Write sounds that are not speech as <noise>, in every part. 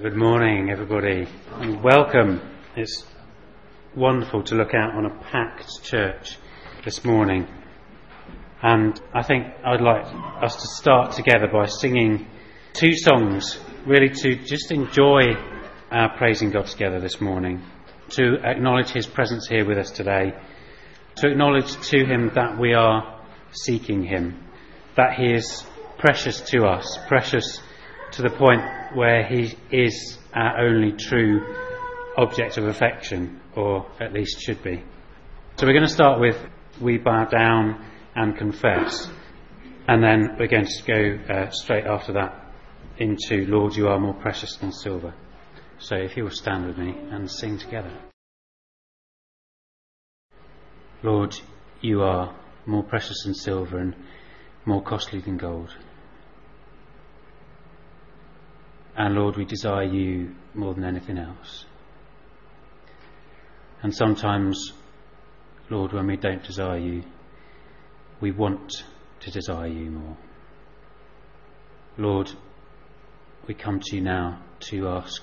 Good morning, everybody, and welcome. It's wonderful to look out on a packed church this morning. And I think I'd like us to start together by singing two songs, really to just enjoy our praising God together this morning, to acknowledge His presence here with us today, to acknowledge to Him that we are seeking Him, that He is precious to us, precious to the point where he is our only true object of affection, or at least should be. So we're going to start with We Bow Down and Confess, and then we're going to go uh, straight after that into Lord, you are more precious than silver. So if you will stand with me and sing together. Lord, you are more precious than silver and more costly than gold. And Lord, we desire you more than anything else. And sometimes, Lord, when we don't desire you, we want to desire you more. Lord, we come to you now to ask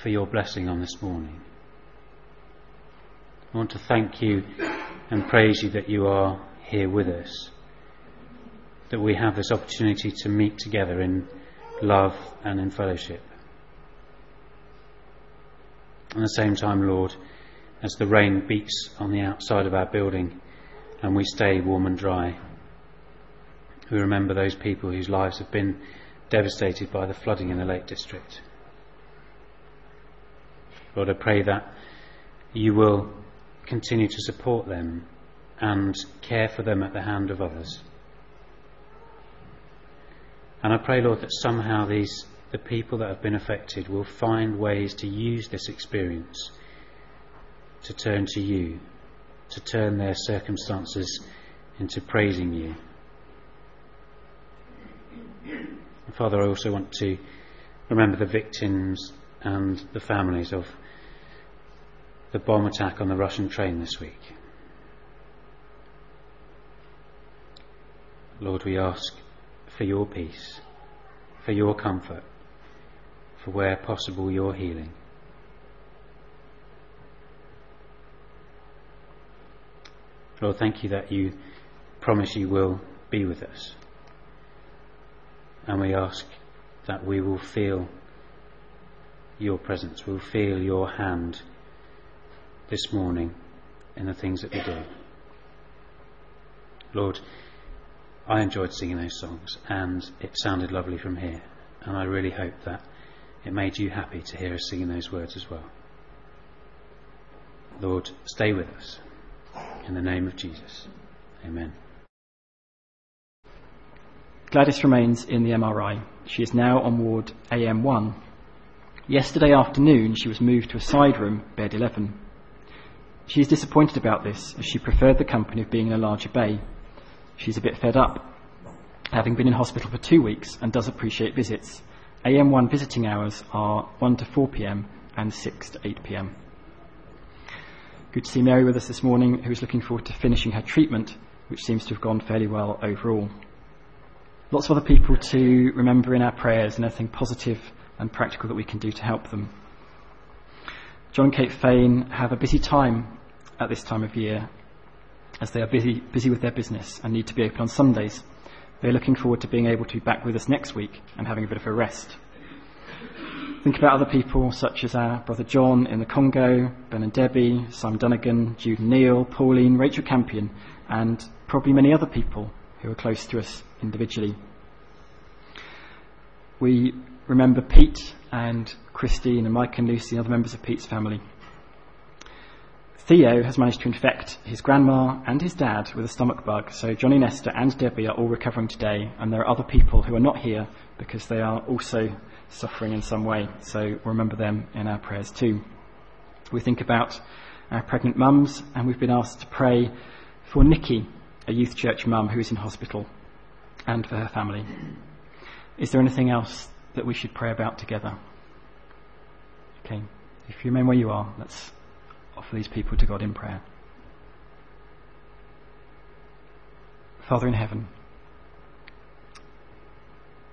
for your blessing on this morning. I want to thank you and praise you that you are here with us, that we have this opportunity to meet together in love, and in fellowship. At the same time, Lord, as the rain beats on the outside of our building and we stay warm and dry, we remember those people whose lives have been devastated by the flooding in the Lake District. Lord, I pray that you will continue to support them and care for them at the hand of others. And I pray, Lord, that somehow these the people that have been affected will find ways to use this experience to turn to you, to turn their circumstances into praising you. And Father, I also want to remember the victims and the families of the bomb attack on the Russian train this week. Lord, we ask for your peace, for your comfort, for where possible your healing. Lord, thank you that you promise you will be with us. And we ask that we will feel your presence, we'll feel your hand this morning in the things that we do. Lord, I enjoyed singing those songs and it sounded lovely from here. And I really hope that it made you happy to hear us singing those words as well. Lord, stay with us. In the name of Jesus. Amen. Gladys remains in the MRI. She is now on ward AM1. Yesterday afternoon, she was moved to a side room, bed 11. She is disappointed about this, as she preferred the company of being in a larger bay. She's a bit fed up, having been in hospital for two weeks and does appreciate visits. AM1 visiting hours are 1 to 4 pm and 6 to 8 pm. Good to see Mary with us this morning, who is looking forward to finishing her treatment, which seems to have gone fairly well overall. Lots of other people to remember in our prayers and anything positive and practical that we can do to help them. John Kate Fain have a busy time at this time of year as they are busy, busy with their business and need to be open on Sundays. They're looking forward to being able to be back with us next week and having a bit of a rest. Think about other people such as our brother John in the Congo, Ben and Debbie, Simon Dunnigan, Jude Neal, Pauline, Rachel Campion, and probably many other people who are close to us individually. We remember Pete and Christine and Mike and Lucy and other members of Pete's family Theo has managed to infect his grandma and his dad with a stomach bug, so Johnny Nestor and Debbie are all recovering today, and there are other people who are not here because they are also suffering in some way, so remember them in our prayers too. We think about our pregnant mums, and we've been asked to pray for Nikki, a youth church mum who is in hospital, and for her family. Is there anything else that we should pray about together? Okay, if you remain where you are, let's offer these people to God in prayer. Father in heaven,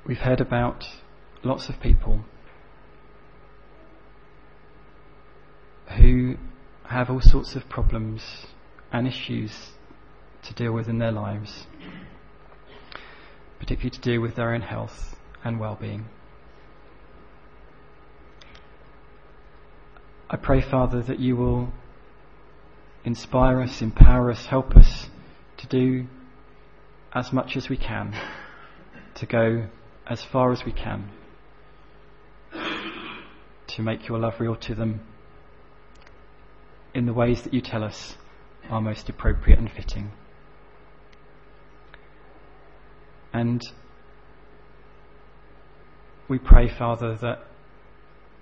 we've heard about lots of people who have all sorts of problems and issues to deal with in their lives, particularly to do with their own health and well-being. I pray, Father, that you will inspire us, empower us, help us to do as much as we can, to go as far as we can, to make your love real to them in the ways that you tell us are most appropriate and fitting. And we pray, Father, that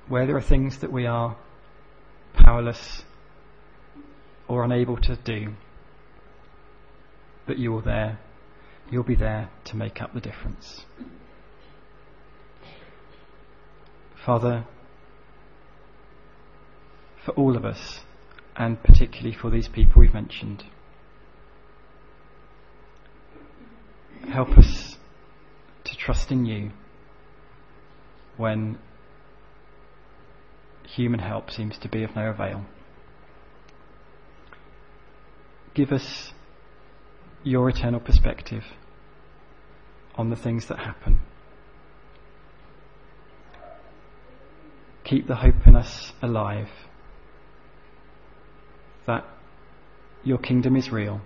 where there are things that we are powerless or unable to do, But you are there, you'll be there to make up the difference. Father, for all of us, and particularly for these people we've mentioned, help us to trust in you when human help seems to be of no avail. Give us your eternal perspective on the things that happen. Keep the hope in us alive that your kingdom is real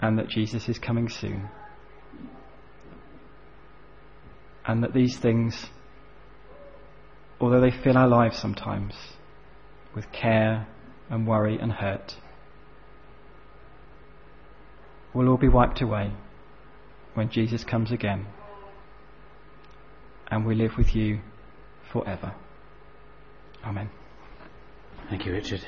and that Jesus is coming soon. And that these things, although they fill our lives sometimes with care and worry and hurt, will all be wiped away when Jesus comes again and we live with you forever. Amen. Thank you, Richard.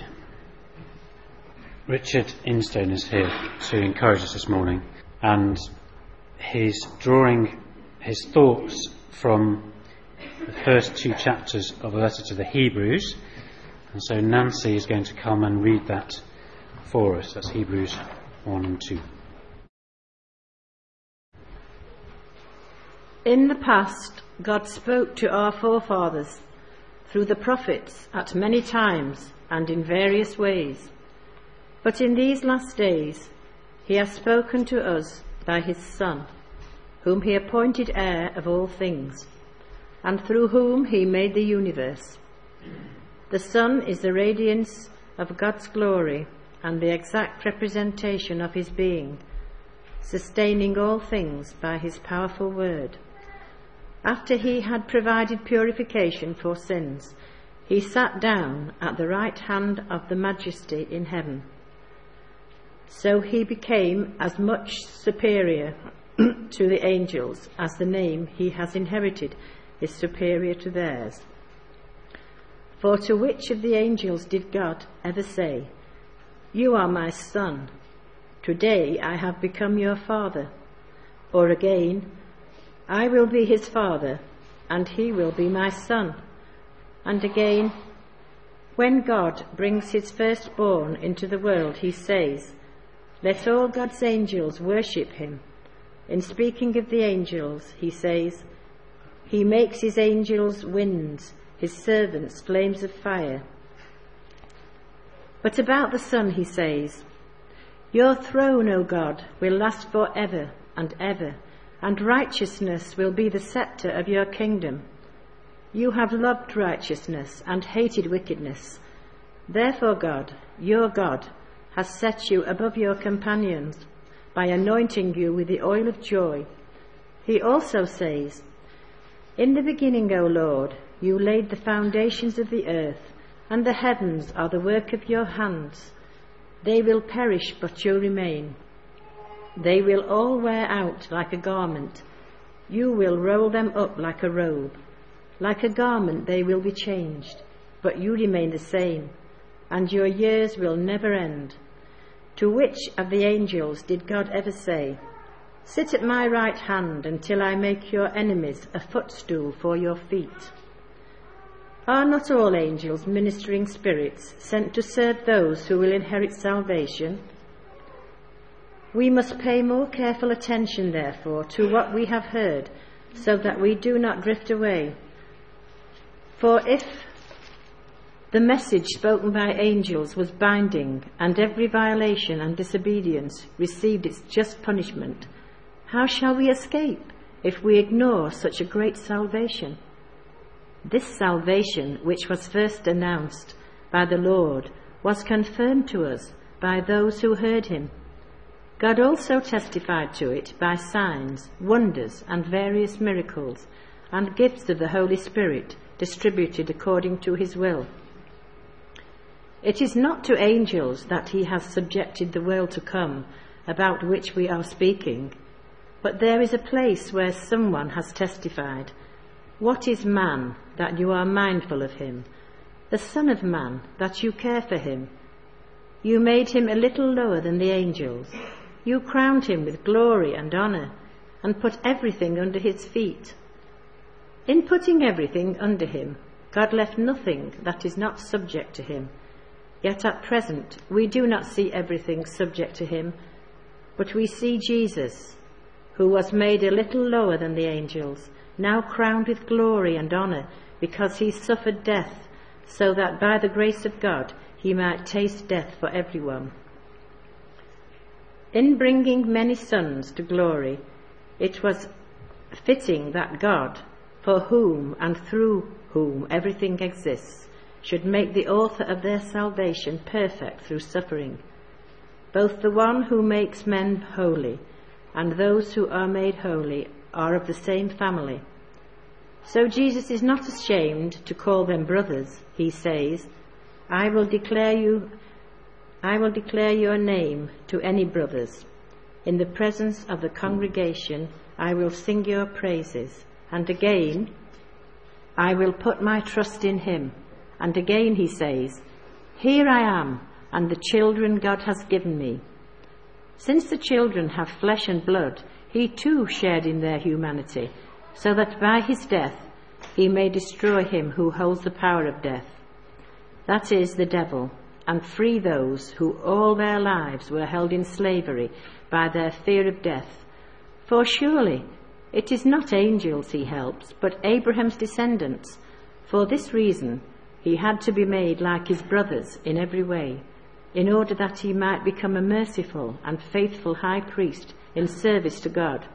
Richard Instone is here to encourage us this morning, and he's drawing his thoughts from the first two chapters of the letter to the Hebrews. And so Nancy is going to come and read that for us. That's Hebrews 1 and 2. In the past, God spoke to our forefathers through the prophets at many times and in various ways. But in these last days, he has spoken to us by his Son, whom he appointed heir of all things, and through whom he made the universe. The Son is the radiance of God's glory and the exact representation of his being, sustaining all things by his powerful word. After he had provided purification for sins, he sat down at the right hand of the Majesty in heaven. So he became as much superior <clears throat> to the angels as the name he has inherited is superior to theirs. For to which of the angels did God ever say, You are my son, today I have become your father? Or again, I will be his father, and he will be my son. And again, when God brings his firstborn into the world, he says, Let all God's angels worship him. In speaking of the angels, he says, He makes his angels winds, his servants flames of fire. But about the Son, he says, Your throne, O God, will last for ever and ever and righteousness will be the sceptre of your kingdom. You have loved righteousness and hated wickedness. Therefore, God, your God, has set you above your companions by anointing you with the oil of joy. He also says, In the beginning, O Lord, you laid the foundations of the earth, and the heavens are the work of your hands. They will perish, but you remain. They will all wear out like a garment. You will roll them up like a robe. Like a garment they will be changed, but you remain the same, and your years will never end. To which of the angels did God ever say, Sit at my right hand until I make your enemies a footstool for your feet? Are not all angels ministering spirits sent to serve those who will inherit salvation? We must pay more careful attention, therefore, to what we have heard, so that we do not drift away. For if the message spoken by angels was binding, and every violation and disobedience received its just punishment, how shall we escape if we ignore such a great salvation? This salvation, which was first announced by the Lord, was confirmed to us by those who heard him. God also testified to it by signs, wonders, and various miracles, and gifts of the Holy Spirit distributed according to his will. It is not to angels that he has subjected the world to come, about which we are speaking, but there is a place where someone has testified, What is man that you are mindful of him? The Son of Man that you care for him? You made him a little lower than the angels. You crowned him with glory and honour, and put everything under his feet. In putting everything under him, God left nothing that is not subject to him. Yet at present we do not see everything subject to him, but we see Jesus, who was made a little lower than the angels, now crowned with glory and honour, because he suffered death, so that by the grace of God he might taste death for everyone. In bringing many sons to glory, it was fitting that God, for whom and through whom everything exists, should make the author of their salvation perfect through suffering. Both the one who makes men holy and those who are made holy are of the same family. So Jesus is not ashamed to call them brothers. He says, I will declare you I will declare your name to any brothers. In the presence of the congregation, I will sing your praises. And again, I will put my trust in him. And again he says, Here I am, and the children God has given me. Since the children have flesh and blood, he too shared in their humanity, so that by his death he may destroy him who holds the power of death. That is the devil and free those who all their lives were held in slavery by their fear of death. For surely it is not angels he helps, but Abraham's descendants. For this reason he had to be made like his brothers in every way, in order that he might become a merciful and faithful high priest in service to God,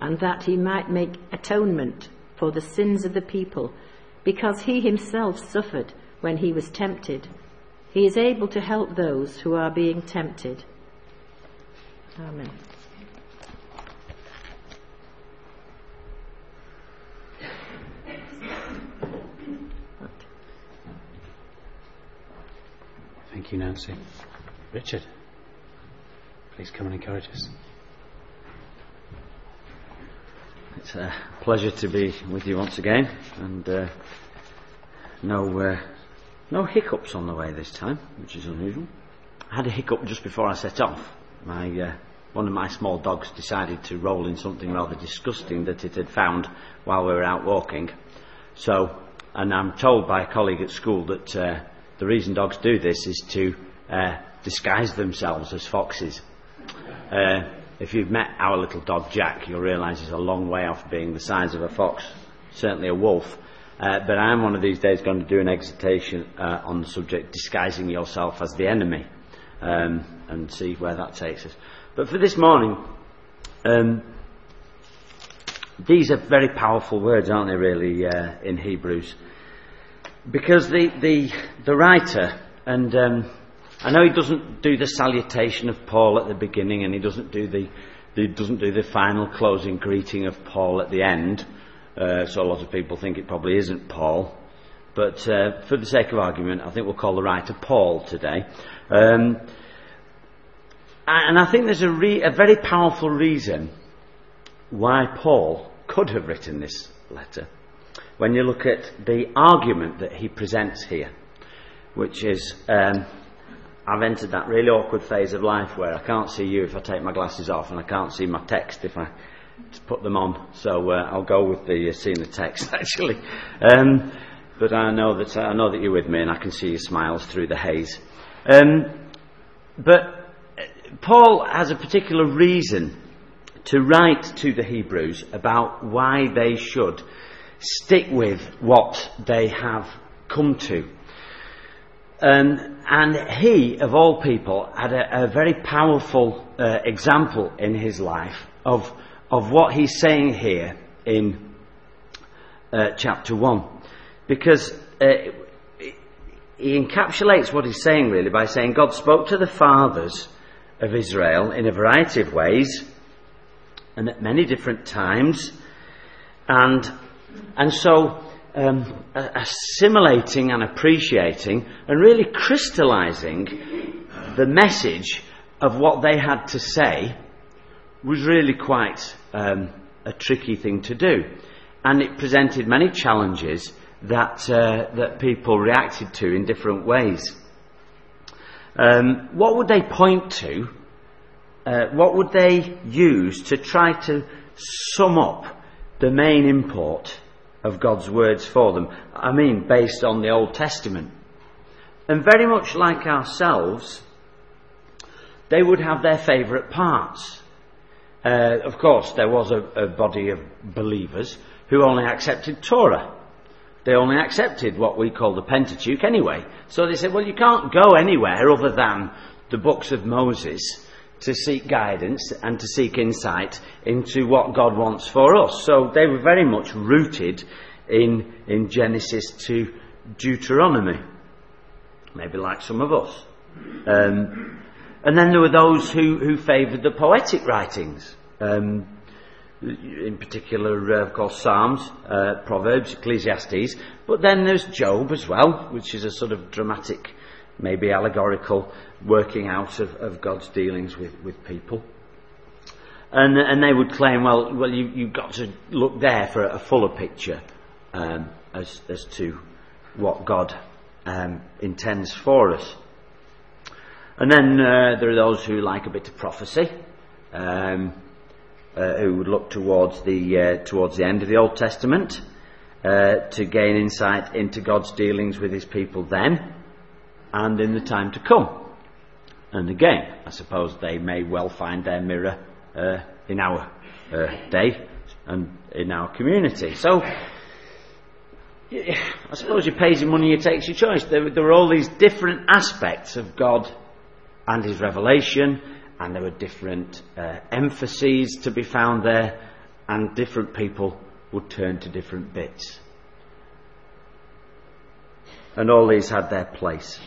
and that he might make atonement for the sins of the people, because he himself suffered when he was tempted he is able to help those who are being tempted. Amen. Thank you, Nancy. Richard, please come and encourage us. It's a pleasure to be with you once again, and uh, no uh, no hiccups on the way this time, which is unusual. I had a hiccup just before I set off. My, uh, one of my small dogs decided to roll in something rather disgusting that it had found while we were out walking. So, and I'm told by a colleague at school that uh, the reason dogs do this is to uh, disguise themselves as foxes. Uh, if you've met our little dog Jack, you'll realise he's a long way off being the size of a fox, certainly a wolf. Uh, but I am one of these days going to do an exhortation uh, on the subject disguising yourself as the enemy um, and see where that takes us. But for this morning, um, these are very powerful words, aren't they, really, uh, in Hebrews? Because the, the, the writer, and um, I know he doesn't do the salutation of Paul at the beginning and he doesn't do the, he doesn't do the final closing greeting of Paul at the end. Uh, so a lot of people think it probably isn't Paul. But uh, for the sake of argument, I think we'll call the writer Paul today. Um, and I think there's a, re- a very powerful reason why Paul could have written this letter. When you look at the argument that he presents here, which is um, I've entered that really awkward phase of life where I can't see you if I take my glasses off, and I can't see my text if I put them on. So uh, I'll go with the uh, seeing the text <laughs> actually. Um, but I know that I know that you're with me, and I can see your smiles through the haze. Um, but uh, Paul has a particular reason to write to the Hebrews about why they should stick with what they have come to. Um, and he, of all people, had a, a very powerful uh, example in his life of, of what he's saying here in uh, chapter 1. Because uh, he encapsulates what he's saying really by saying God spoke to the fathers of Israel in a variety of ways and at many different times. And, and so um, assimilating and appreciating and really crystallizing the message of what they had to say was really quite um, a tricky thing to do. And it presented many challenges that, uh, that people reacted to in different ways. Um, what would they point to? Uh, what would they use to try to sum up the main import of God's words for them? I mean, based on the Old Testament. And very much like ourselves, they would have their favourite parts. Uh, of course, there was a, a body of believers who only accepted Torah. They only accepted what we call the Pentateuch anyway. So they said, well, you can't go anywhere other than the books of Moses to seek guidance and to seek insight into what God wants for us. So they were very much rooted in, in Genesis to Deuteronomy. Maybe like some of us. Um, and then there were those who, who favoured the poetic writings. Um, in particular, uh, of course, Psalms, uh, Proverbs, Ecclesiastes, but then there's Job as well, which is a sort of dramatic, maybe allegorical working out of, of God's dealings with, with people. And, and they would claim, well, well, you, you've got to look there for a fuller picture um, as, as to what God um, intends for us. And then uh, there are those who like a bit of prophecy. Um, uh, who would look towards the uh, towards the end of the Old Testament uh, to gain insight into God's dealings with His people then and in the time to come. And again, I suppose they may well find their mirror uh, in our uh, day and in our community. So. I suppose you pays your money, you takes your choice. There, there are all these different aspects of God and His revelation and there were different uh, emphases to be found there, and different people would turn to different bits. And all these had their place,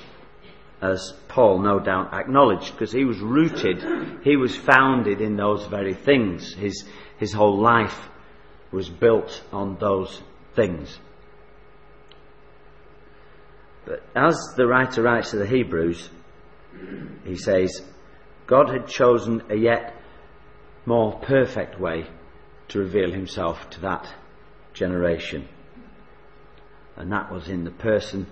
as Paul no doubt acknowledged, because he was rooted, he was founded in those very things. His, his whole life was built on those things. But as the writer writes to the Hebrews, he says, God had chosen a yet more perfect way to reveal himself to that generation. And that was in the person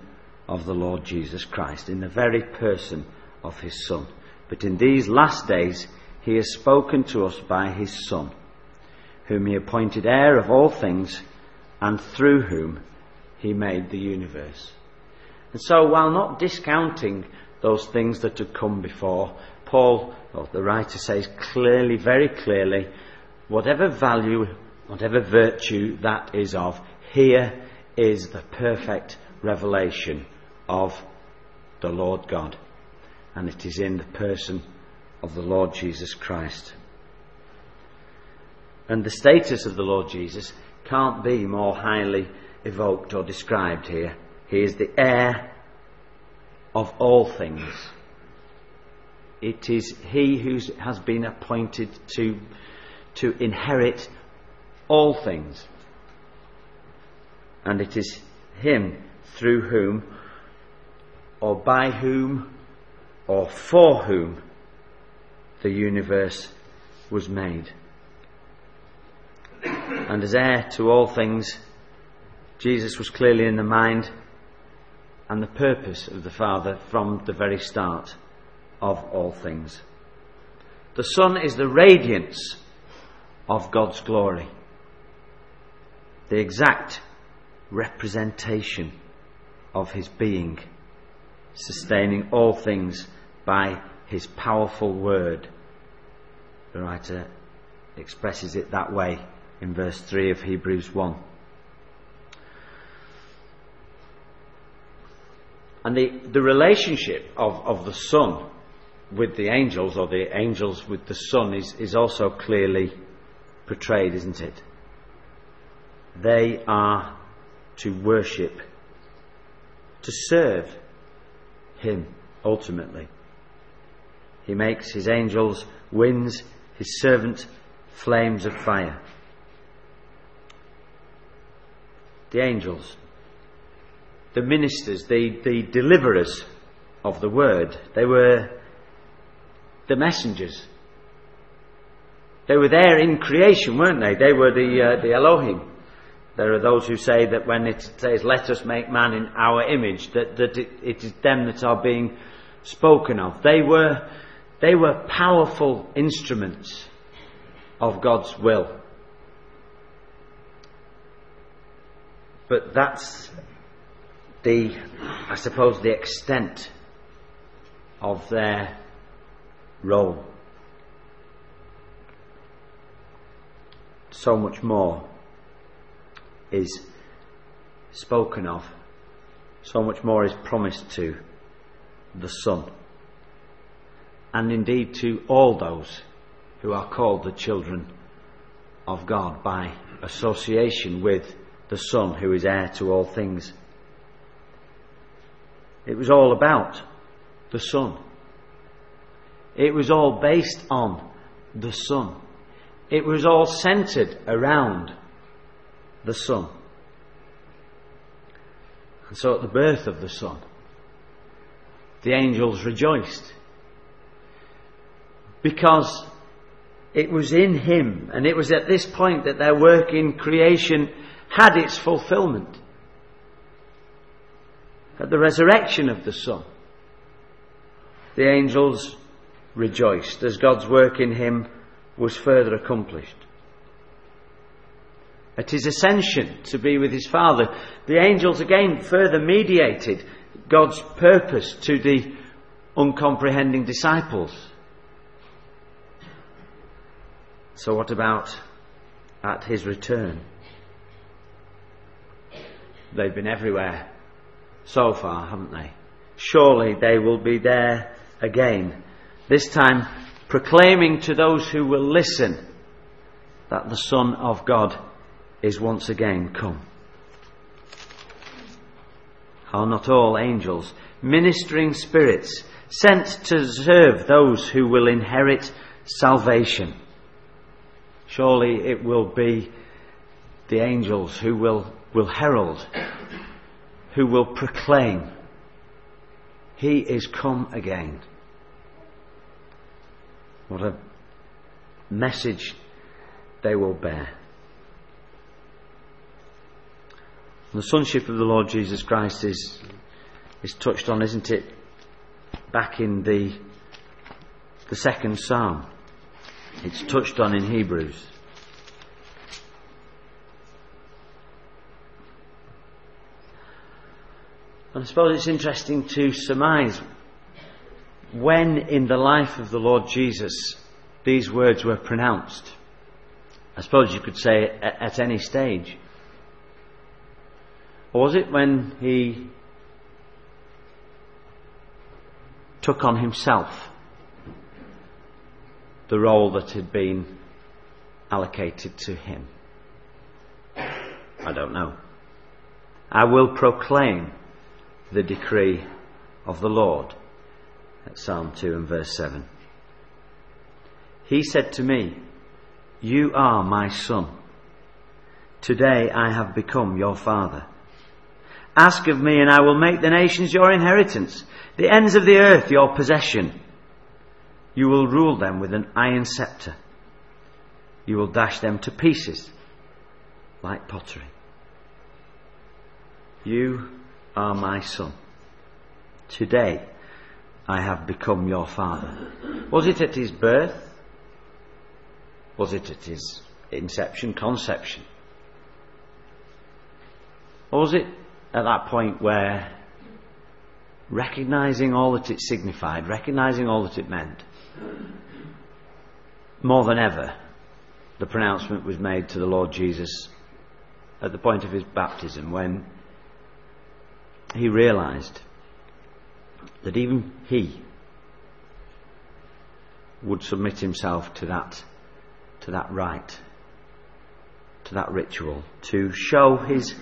of the Lord Jesus Christ, in the very person of his Son. But in these last days, he has spoken to us by his Son, whom he appointed heir of all things, and through whom he made the universe. And so, while not discounting those things that had come before, Paul, or the writer says clearly, very clearly, whatever value, whatever virtue that is of, here is the perfect revelation of the Lord God. And it is in the person of the Lord Jesus Christ. And the status of the Lord Jesus can't be more highly evoked or described here. He is the heir of all things it is he who has been appointed to, to inherit all things. And it is him through whom, or by whom, or for whom the universe was made. And as heir to all things, Jesus was clearly in the mind and the purpose of the Father from the very start of all things. The Son is the radiance of God's glory, the exact representation of His being, sustaining all things by His powerful word. The writer expresses it that way in verse 3 of Hebrews 1. And the, the relationship of, of the Son with the angels, or the angels with the Son, is, is also clearly portrayed, isn't it? They are to worship, to serve Him ultimately. He makes His angels winds, His servant flames of fire. The angels, the ministers, the, the deliverers of the word, they were the messengers. They were there in creation, weren't they? They were the, uh, the Elohim. There are those who say that when it says, let us make man in our image, that, that it, it is them that are being spoken of. They were, they were powerful instruments of God's will. But that's the, I suppose, the extent of their role. So much more is spoken of, so much more is promised to the Son, and indeed to all those who are called the children of God by association with the Son who is heir to all things. It was all about the Son. It was all based on the Son. It was all centered around the Son. And so at the birth of the Son, the angels rejoiced. Because it was in Him, and it was at this point that their work in creation had its fulfillment. At the resurrection of the Son, the angels rejoiced as God's work in Him was further accomplished. At his ascension to be with his Father, the angels again further mediated God's purpose to the uncomprehending disciples. So, what about at his return? They've been everywhere so far, haven't they? Surely they will be there again. This time proclaiming to those who will listen that the Son of God is once again come. Are not all angels ministering spirits sent to serve those who will inherit salvation? Surely it will be the angels who will, will herald, who will proclaim, He is come again. What a message they will bear. The sonship of the Lord Jesus Christ is, is touched on, isn't it, back in the, the second psalm. It's touched on in Hebrews. And I suppose it's interesting to surmise when in the life of the Lord Jesus these words were pronounced. I suppose you could say at, at any stage. Or was it when he took on himself the role that had been allocated to him? I don't know. I will proclaim the decree of the Lord. At Psalm 2 and verse 7. He said to me, You are my son. Today I have become your father. Ask of me, and I will make the nations your inheritance, the ends of the earth your possession. You will rule them with an iron scepter. You will dash them to pieces like pottery. You are my son. Today I have become your father. Was it at his birth? Was it at his inception, conception? Or was it at that point where recognizing all that it signified, recognizing all that it meant, more than ever, the pronouncement was made to the Lord Jesus at the point of his baptism when he realized that even he would submit himself to that, to that rite, to that ritual, to show his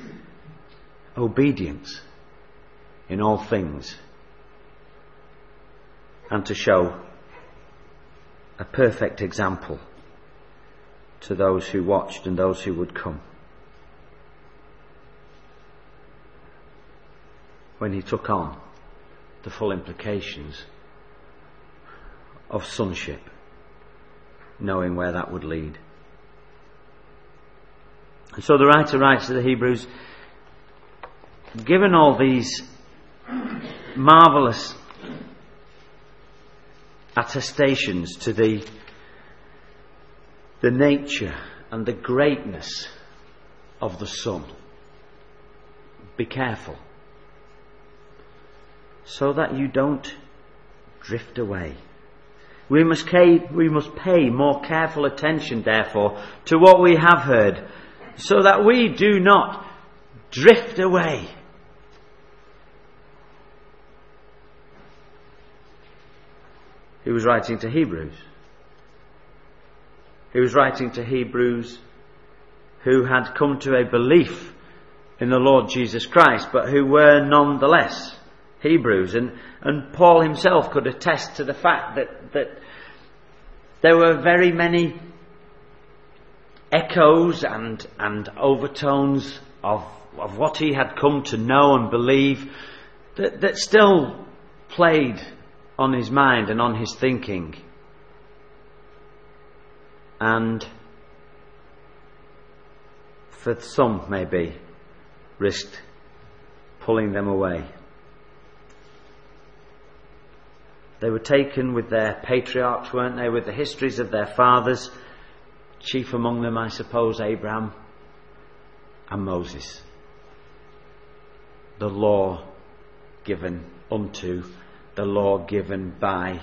obedience in all things, and to show a perfect example to those who watched and those who would come. When he took on the full implications of sonship, knowing where that would lead. And so the writer writes to the Hebrews, given all these marvellous attestations to the, the nature and the greatness of the Son, be careful so that you don't drift away. We must, pay, we must pay more careful attention, therefore, to what we have heard, so that we do not drift away. He was writing to Hebrews. He was writing to Hebrews who had come to a belief in the Lord Jesus Christ, but who were nonetheless Hebrews. And, and Paul himself could attest to the fact that, that there were very many echoes and, and overtones of, of what he had come to know and believe that, that still played on his mind and on his thinking. And for some, maybe, risked pulling them away. They were taken with their patriarchs, weren't they, with the histories of their fathers, chief among them, I suppose, Abraham and Moses. The law given unto, the law given by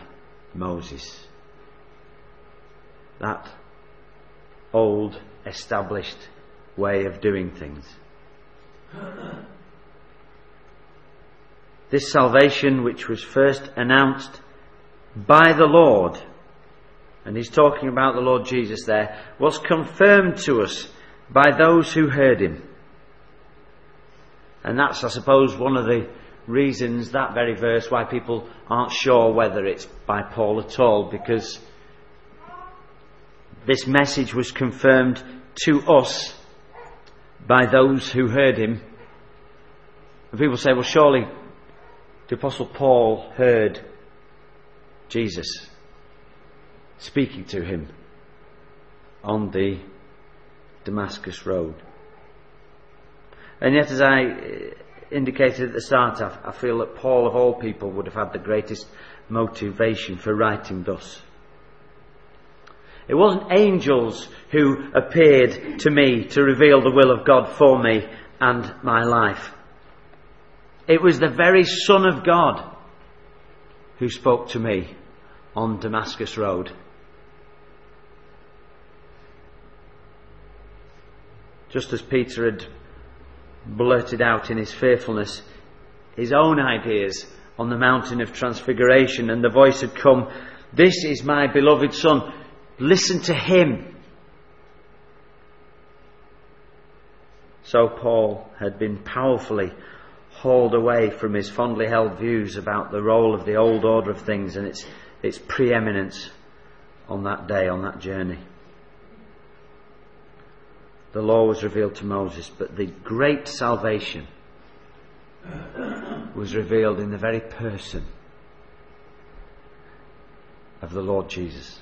Moses. That old, established way of doing things. This salvation, which was first announced by the Lord, and he's talking about the Lord Jesus there, was confirmed to us by those who heard him. And that's, I suppose, one of the reasons, that very verse, why people aren't sure whether it's by Paul at all, because this message was confirmed to us by those who heard him. And people say, well, surely the Apostle Paul heard Jesus speaking to him on the Damascus Road. And yet, as I indicated at the start, I, feel that Paul, of all people, would have had the greatest motivation for writing thus. It wasn't angels who appeared to me to reveal the will of God for me and my life. It was the very Son of God who spoke to me on Damascus Road. Just as Peter had blurted out in his fearfulness his own ideas on the mountain of transfiguration, and the voice had come, This is my beloved Son, listen to him. So Paul had been powerfully hauled away from his fondly held views about the role of the old order of things and its, its preeminence on that day, on that journey. The law was revealed to Moses, but the great salvation was revealed in the very person of the Lord Jesus.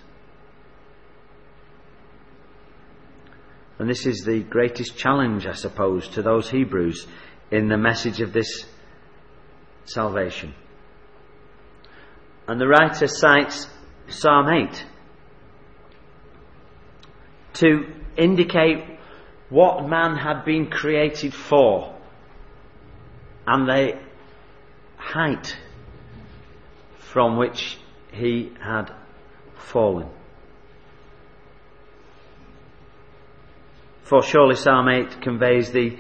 And this is the greatest challenge, I suppose, to those Hebrews in the message of this salvation. And the writer cites Psalm 8 to indicate what man had been created for and the height from which he had fallen. For surely Psalm 8 conveys the,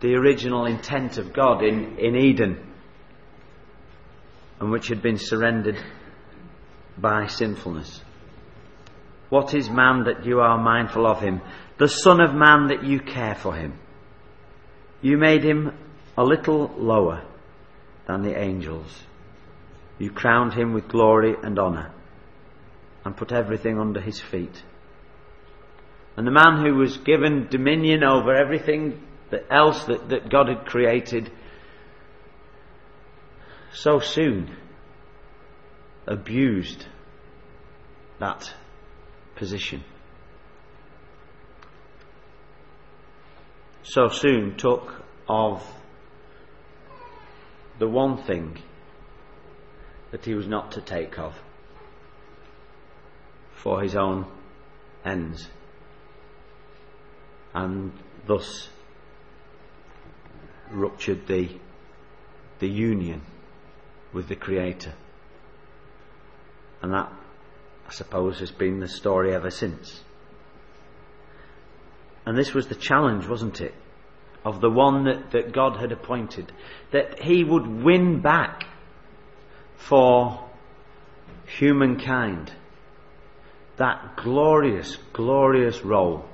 the original intent of God in, in Eden, and which had been surrendered by sinfulness. What is man that you are mindful of him? The Son of Man that you care for him. You made him a little lower than the angels. You crowned him with glory and honour and put everything under his feet. And the man who was given dominion over everything that else that, that God had created so soon abused that position. So soon took of the one thing that he was not to take of for his own ends and thus ruptured the, the union with the Creator. And that, I suppose, has been the story ever since. And this was the challenge, wasn't it? Of the one that, that God had appointed. That he would win back for humankind that glorious, glorious role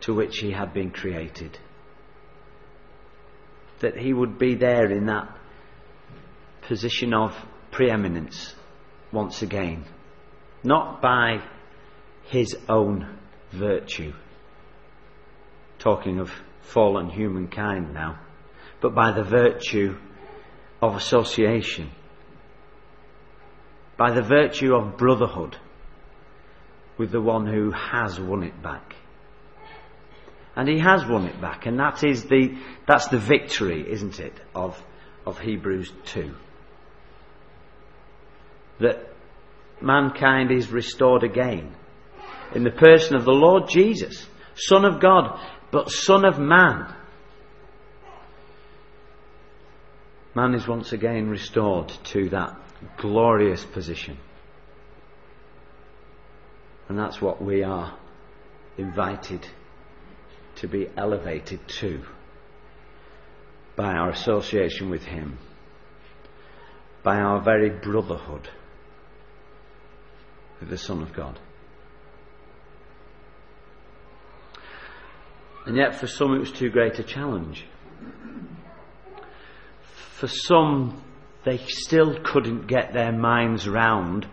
to which he had been created. That he would be there in that position of preeminence once again. Not by his own virtue. Talking of fallen humankind now. But by the virtue of association. By the virtue of brotherhood with the one who has won it back. And he has won it back, and that is the, that's the victory, isn't it, of, of Hebrews 2. That mankind is restored again in the person of the Lord Jesus, Son of God, but Son of Man. Man is once again restored to that glorious position. And that's what we are invited to be elevated to by our association with Him, by our very brotherhood with the Son of God. And yet, for some, it was too great a challenge. For some, they still couldn't get their minds round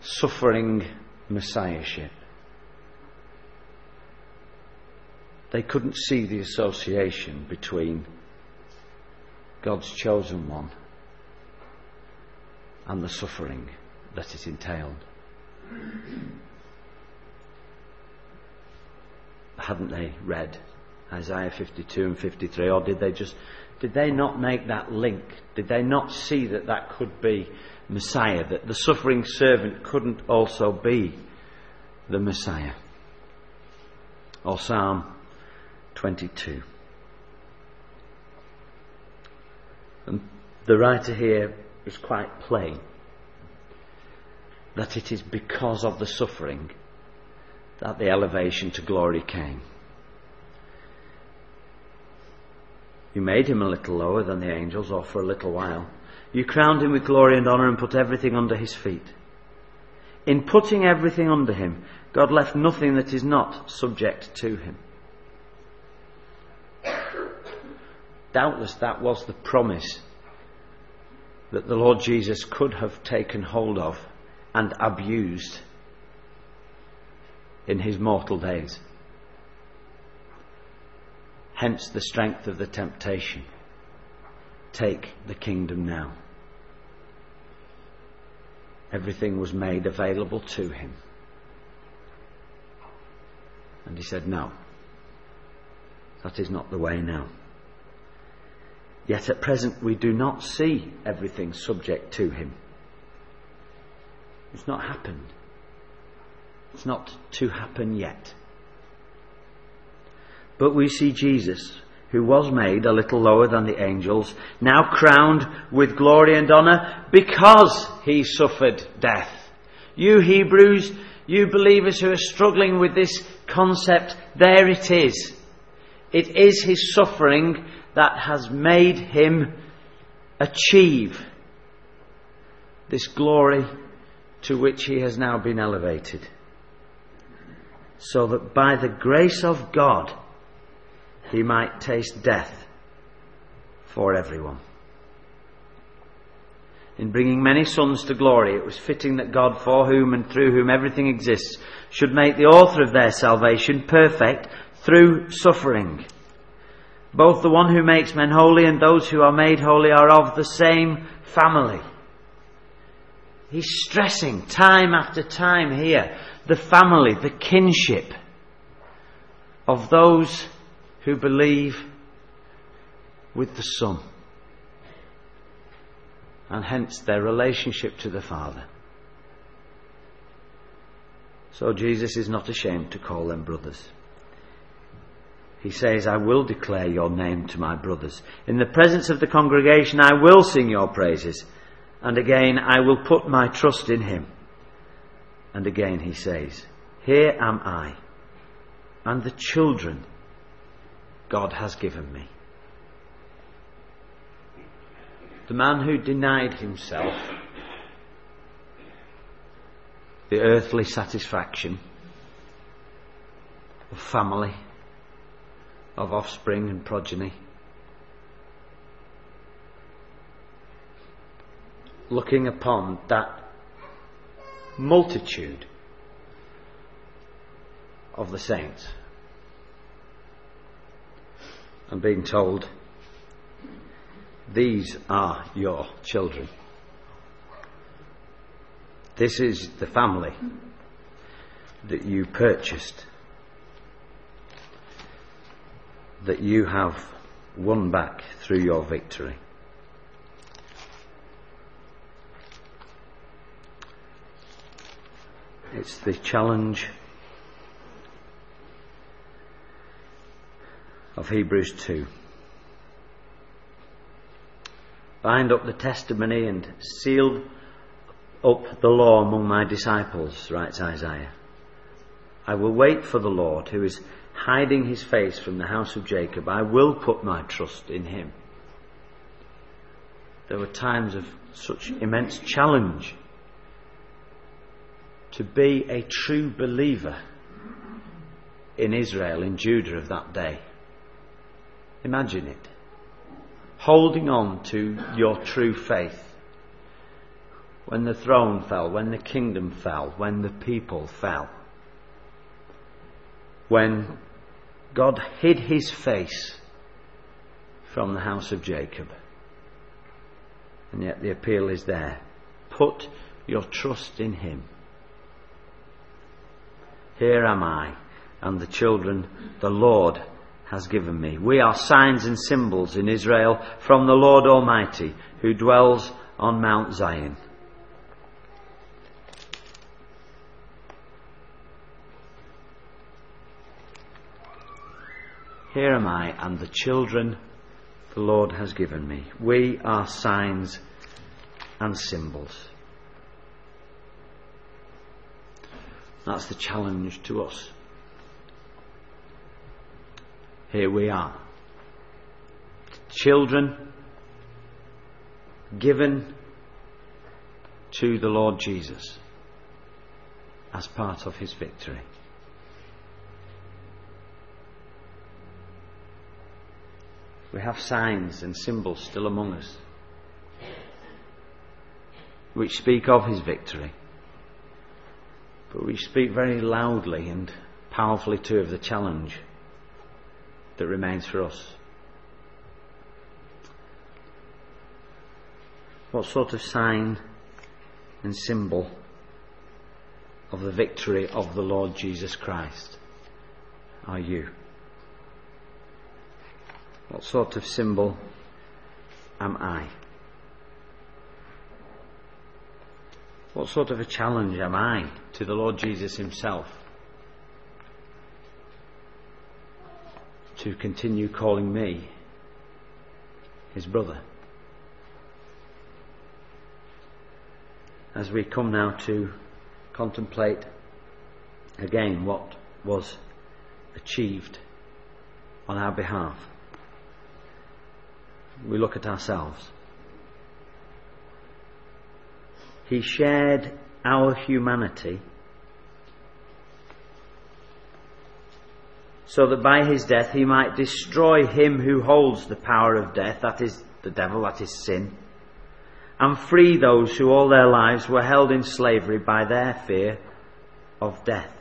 suffering messiahship. They couldn't see the association between God's chosen one and the suffering that it entailed. Hadn't they read Isaiah 52 and 53, or did they just, did they not make that link? Did they not see that that could be Messiah, that the suffering servant couldn't also be the Messiah? Or Psalm 22. And the writer here is quite plain that it is because of the suffering that the elevation to glory came. You made him a little lower than the angels, or for a little while. You crowned him with glory and honour and put everything under his feet. In putting everything under him, God left nothing that is not subject to him. Doubtless that was the promise that the Lord Jesus could have taken hold of and abused in his mortal days. Hence the strength of the temptation. Take the kingdom now. Everything was made available to him. And he said, No, that is not the way now. Yet at present we do not see everything subject to him. It's not happened. It's not to happen yet. But we see Jesus, who was made a little lower than the angels, now crowned with glory and honour because he suffered death. You Hebrews, you believers who are struggling with this concept, there it is. It is his suffering that has made him achieve this glory to which he has now been elevated. So that by the grace of God, he might taste death for everyone. In bringing many sons to glory, it was fitting that God, for whom and through whom everything exists, should make the author of their salvation perfect through suffering. Both the one who makes men holy and those who are made holy are of the same family. He's stressing time after time here the family, the kinship of those who believe with the Son, and hence their relationship to the Father. So Jesus is not ashamed to call them brothers. He says, I will declare your name to my brothers. In the presence of the congregation, I will sing your praises. And again, I will put my trust in him. And again, he says, Here am I, and the children God has given me. The man who denied himself the earthly satisfaction of family, of offspring and progeny. Looking upon that multitude of the saints and being told, These are your children. This is the family that you purchased, that you have won back through your victory. It's the challenge of Hebrews 2. Bind up the testimony and seal up the law among my disciples, writes Isaiah. I will wait for the Lord who is hiding his face from the house of Jacob. I will put my trust in him. There were times of such immense challenge to be a true believer in Israel, in Judah of that day. Imagine it. Holding on to your true faith when the throne fell, when the kingdom fell, when the people fell. When God hid his face from the house of Jacob. And yet the appeal is there. Put your trust in him. Here am I and the children the Lord has given me. We are signs and symbols in Israel from the Lord Almighty who dwells on Mount Zion. Here am I and the children the Lord has given me. We are signs and symbols. That's the challenge to us. Here we are. Children given to the Lord Jesus as part of his victory. We have signs and symbols still among us which speak of his victory. But we speak very loudly and powerfully too of the challenge that remains for us. What sort of sign and symbol of the victory of the Lord Jesus Christ are you? What sort of symbol am I? What sort of a challenge am I to the Lord Jesus Himself to continue calling me His brother? As we come now to contemplate again what was achieved on our behalf. We look at ourselves. He shared our humanity so that by his death he might destroy him who holds the power of death, that is the devil, that is sin, and free those who all their lives were held in slavery by their fear of death.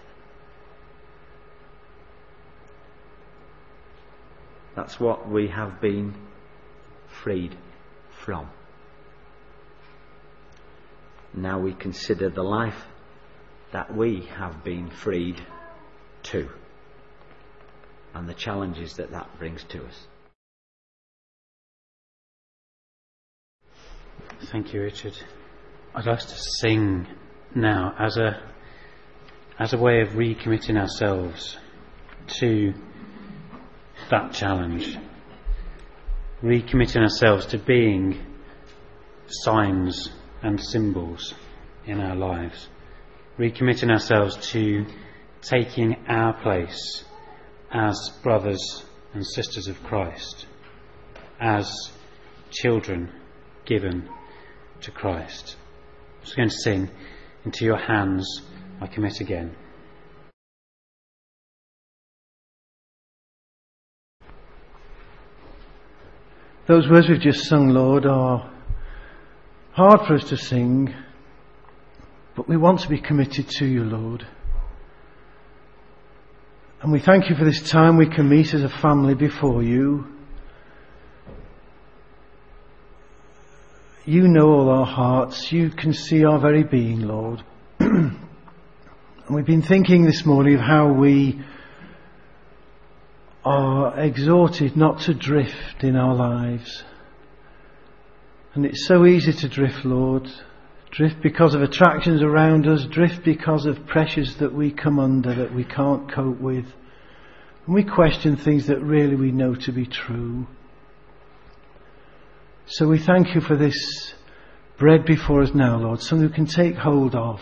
That's what we have been freed from. Now we consider the life that we have been freed to and the challenges that that brings to us. Thank you, Richard. I'd like to sing now as a as a way of recommitting ourselves to that challenge, recommitting ourselves to being signs and symbols in our lives, recommitting ourselves to taking our place as brothers and sisters of Christ, as children given to Christ. I'm just going to sing, Into your hands I commit again. Those words we've just sung, Lord, are hard for us to sing, but we want to be committed to you, Lord. And we thank you for this time we can meet as a family before you. You know all our hearts. You can see our very being, Lord. <clears throat> and we've been thinking this morning of how we are exhorted not to drift in our lives. And it's so easy to drift, Lord. Drift because of attractions around us, drift because of pressures that we come under that we can't cope with. And we question things that really we know to be true. So we thank you for this bread before us now, Lord, something we can take hold of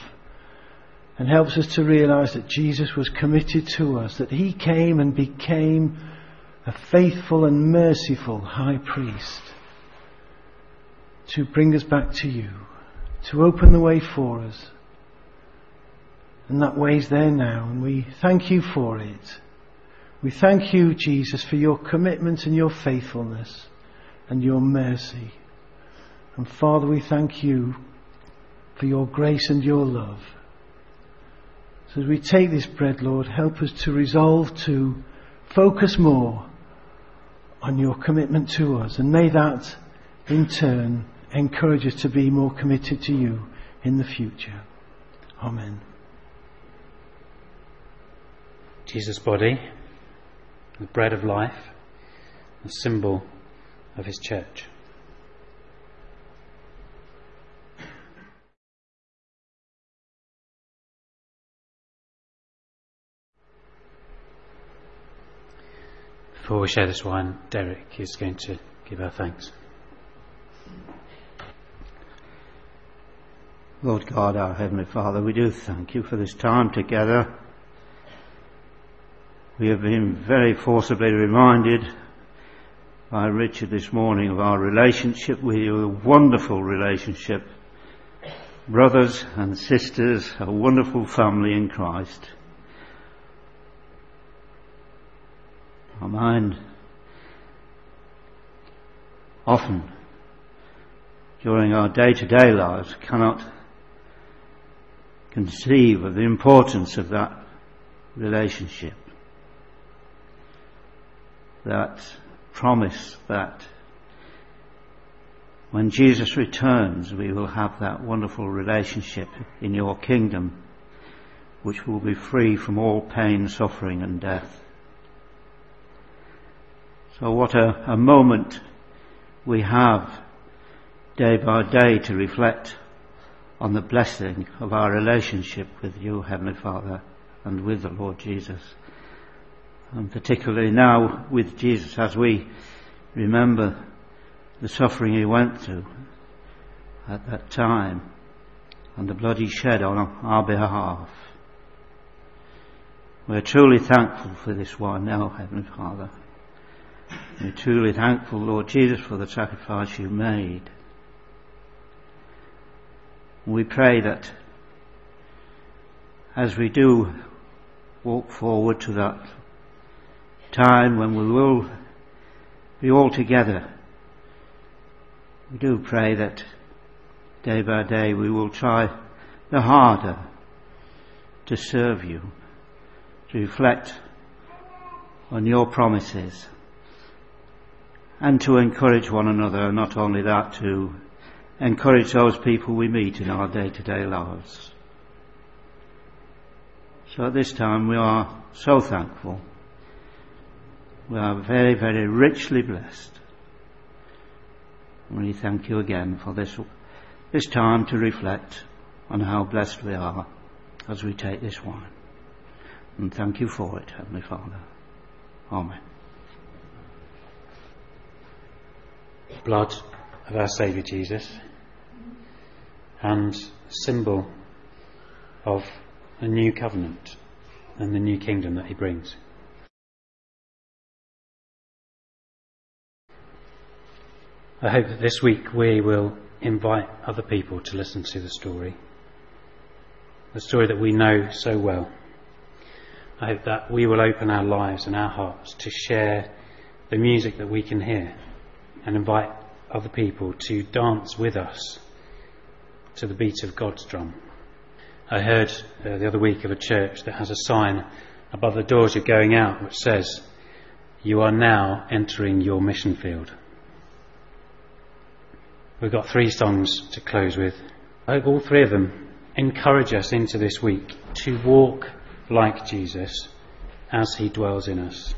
and helps us to realize that Jesus was committed to us, that he came and became a faithful and merciful high priest to bring us back to you to open the way for us. And that way's there now, and we thank you for it. We thank you, Jesus, for your commitment and your faithfulness and your mercy. And Father, we thank you for your grace and your love. So as we take this bread, Lord, help us to resolve to focus more on your commitment to us. And may that, in turn, encourage us to be more committed to you in the future. Amen. Jesus' body, the bread of life, the symbol of his church. Before we share this wine, Derek is going to give our thanks. Lord God, our Heavenly Father, we do thank you for this time together. We have been very forcibly reminded by Richard this morning of our relationship with you, a wonderful relationship. Brothers and sisters, a wonderful family in Christ. Our mind often during our day to day lives cannot conceive of the importance of that relationship. That promise that when Jesus returns, we will have that wonderful relationship in your kingdom, which will be free from all pain, suffering, and death. So, what a, a moment we have day by day to reflect on the blessing of our relationship with you, Heavenly Father, and with the Lord Jesus. And particularly now with Jesus as we remember the suffering he went through at that time and the blood he shed on our behalf. We're truly thankful for this wine now, Heavenly Father. We're truly thankful, Lord Jesus, for the sacrifice you made. We pray that as we do walk forward to that time when we will be all together, we do pray that day by day we will try the harder to serve you, to reflect on your promises, and to encourage one another, not only that, to encourage those people we meet in our day to day lives. So at this time we are so thankful. We are very, very richly blessed. We thank you again for this this time to reflect on how blessed we are as we take this wine. And thank you for it, Heavenly Father. Amen. Blood of our Saviour Jesus and symbol of the new covenant and the new kingdom that he brings. I hope that this week we will invite other people to listen to the story, the story that we know so well. I hope that we will open our lives and our hearts to share the music that we can hear and invite other people to dance with us to the beat of God's drum. I heard uh, the other week of a church that has a sign above the doors you're going out which says, You are now entering your mission field. We've got three songs to close with. I hope all three of them encourage us into this week to walk like Jesus as he dwells in us.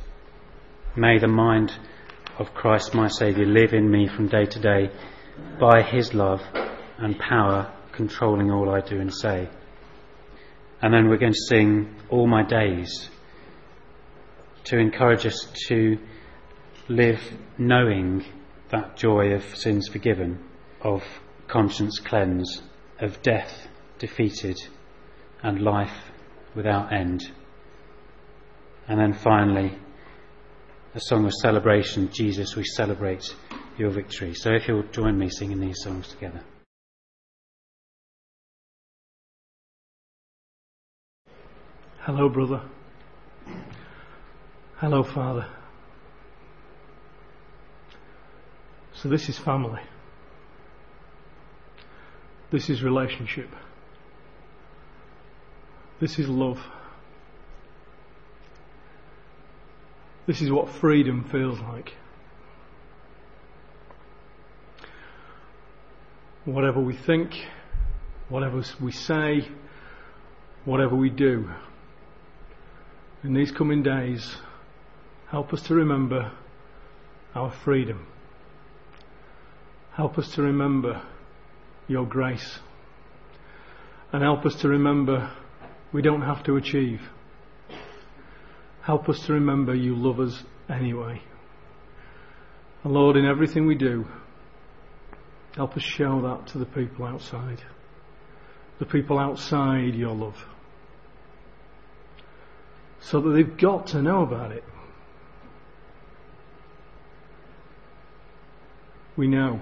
May the mind of Christ my Saviour live in me from day to day by his love and power controlling all I do and say. And then we're going to sing All My Days to encourage us to live knowing that joy of sins forgiven of conscience cleansed, of death defeated, and life without end. And then finally, a song of celebration, Jesus, we celebrate your victory. So if you'll join me singing these songs together. Hello, brother. Hello, Father. So, this is family. This is relationship. This is love. This is what freedom feels like. Whatever we think, whatever we say, whatever we do, in these coming days, help us to remember our freedom. Help us to remember your grace. And help us to remember we don't have to achieve. Help us to remember you love us anyway. And Lord, in everything we do, help us show that to the people outside. The people outside your love. So that they've got to know about it. We know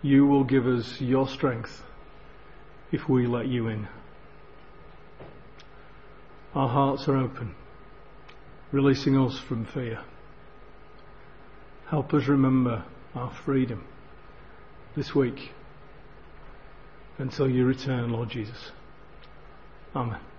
you will give us your strength if we let you in. Our hearts are open, releasing us from fear. Help us remember our freedom this week until you return, Lord Jesus. Amen.